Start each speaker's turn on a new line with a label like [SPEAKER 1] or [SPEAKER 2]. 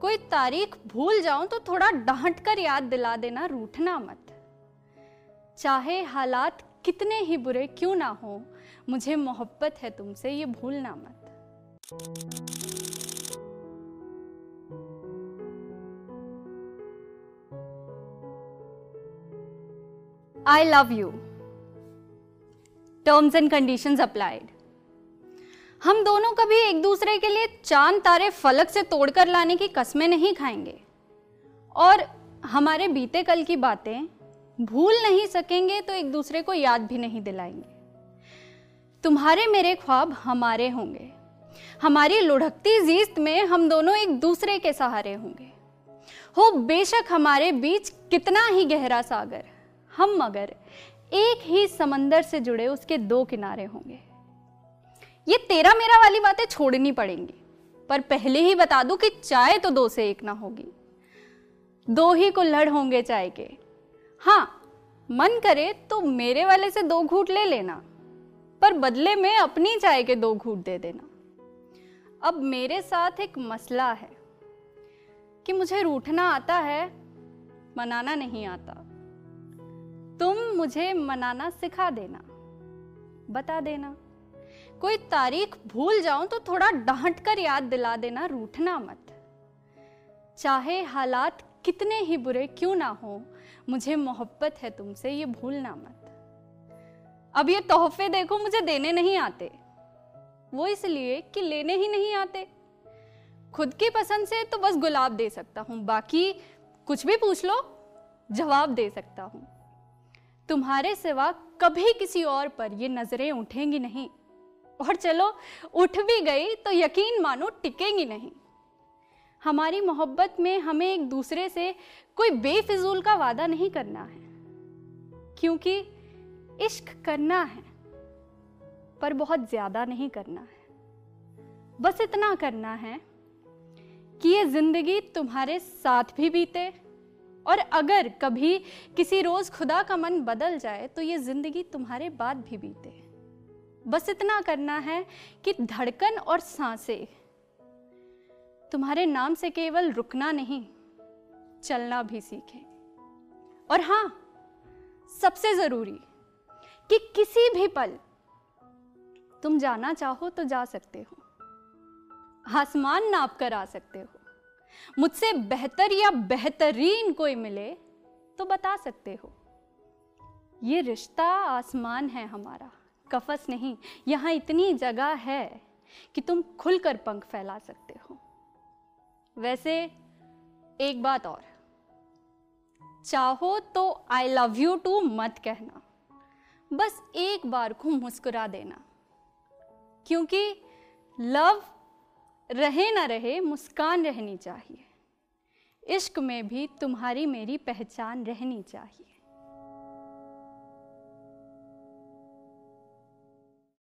[SPEAKER 1] कोई तारीख भूल जाऊँ तो थोड़ा डांट कर याद दिला देना, रूठना मत। चाहे हालात कितने ही बुरे क्यों ना हो, मुझे मोहब्बत है तुमसे, ये भूलना मत। I love you terms and conditions applied हम दोनों कभी एक दूसरे के लिए चाँद तारे फलक से तोड़कर लाने की कस्में नहीं खाएँगे। और हमारे बीते कल की बातें भूल नहीं सकेंगे तो एक दूसरे को याद भी नहीं दिलाएँगे। तुम्हारे मेरे ख्वाब हमारे होंगे। हमारी लुढ़कती जीस्त में हम दोनों एक दूसरे के सहारे होंगे। हो बेशक हमारे बीच कितना ही गहरा सागर, हम मगर एक ही समंदर से जुड़े उसके दो किनारे होंगे। ये तेरा मेरा वाली बातें छोड़नी पड़ेंगी। पर पहले ही बता दूँ कि चाय तो दो से एक ना होगी। दो ही कुल्हड़ होंगे चाय के। हाँ मन करे तो मेरे वाले से दो घूट ले लेना, पर बदले में अपनी चाय के दो घूट दे देना। अब मेरे साथ एक मसला है कि मुझे रूठना आता है, मनाना नहीं आता। तुम मुझे मनाना सिखा देना, बता देना। कोई तारीख भूल जाऊँ तो थोड़ा डांट कर याद दिला देना, रूठना मत। चाहे हालात कितने ही बुरे क्यों ना हो, मुझे मोहब्बत है तुमसे, ये भूलना मत। अब ये तोहफे देखो, मुझे देने नहीं आते। वो इसलिए कि लेने ही नहीं आते। खुद की पसंद से तो बस गुलाब दे सकता हूँ, बाकी कुछ भी पूछ लो, जवाब दे सकता हूँ। तुम्हारे सिवा कभी किसी और पर ये नज़रें उठेंगी नहीं। और चलो, उठ भी गई तो यकीन मानो टिकेंगी नहीं। हमारी मोहब्बत में हमें एक दूसरे से कोई बेफिजूल का वादा नहीं करना है, क्योंकि इश्क करना है, पर बहुत ज़्यादा नहीं करना है। बस इतना करना है कि ये ज़िंदगी तुम्हारे साथ भी बीते, और अगर कभी किसी रोज खुदा का मन बदल जाए तो ये ज़िंदगी तुम्हारे बाद भी बीते। बस इतना करना है कि धड़कन और साँसें। तुम्हारे नाम से केवल रुकना नहीं, चलना भी सीखे। और हाँ सबसे ज़रूरी कि किसी भी पल तुम जाना चाहो तो जा सकते हो। आसमान नाप कर आ सकते हो। मुझसे बेहतर या बेहतरीन कोई मिले तो बता सकते हो। ये रिश्ता आसमान है हमारा। कफस नहीं, यहाँ इतनी जगह है कि तुम खुलकर पंख फैला सकते हो। वैसे, एक बात और। चाहो तो आई लव यू टू मत कहना। बस एक बार को मुस्कुरा देना। क्योंकि लव रहे ना रहे, मुस्कान रहनी चाहिए। इश्क में भी तुम्हारी मेरी पहचान रहनी चाहिए।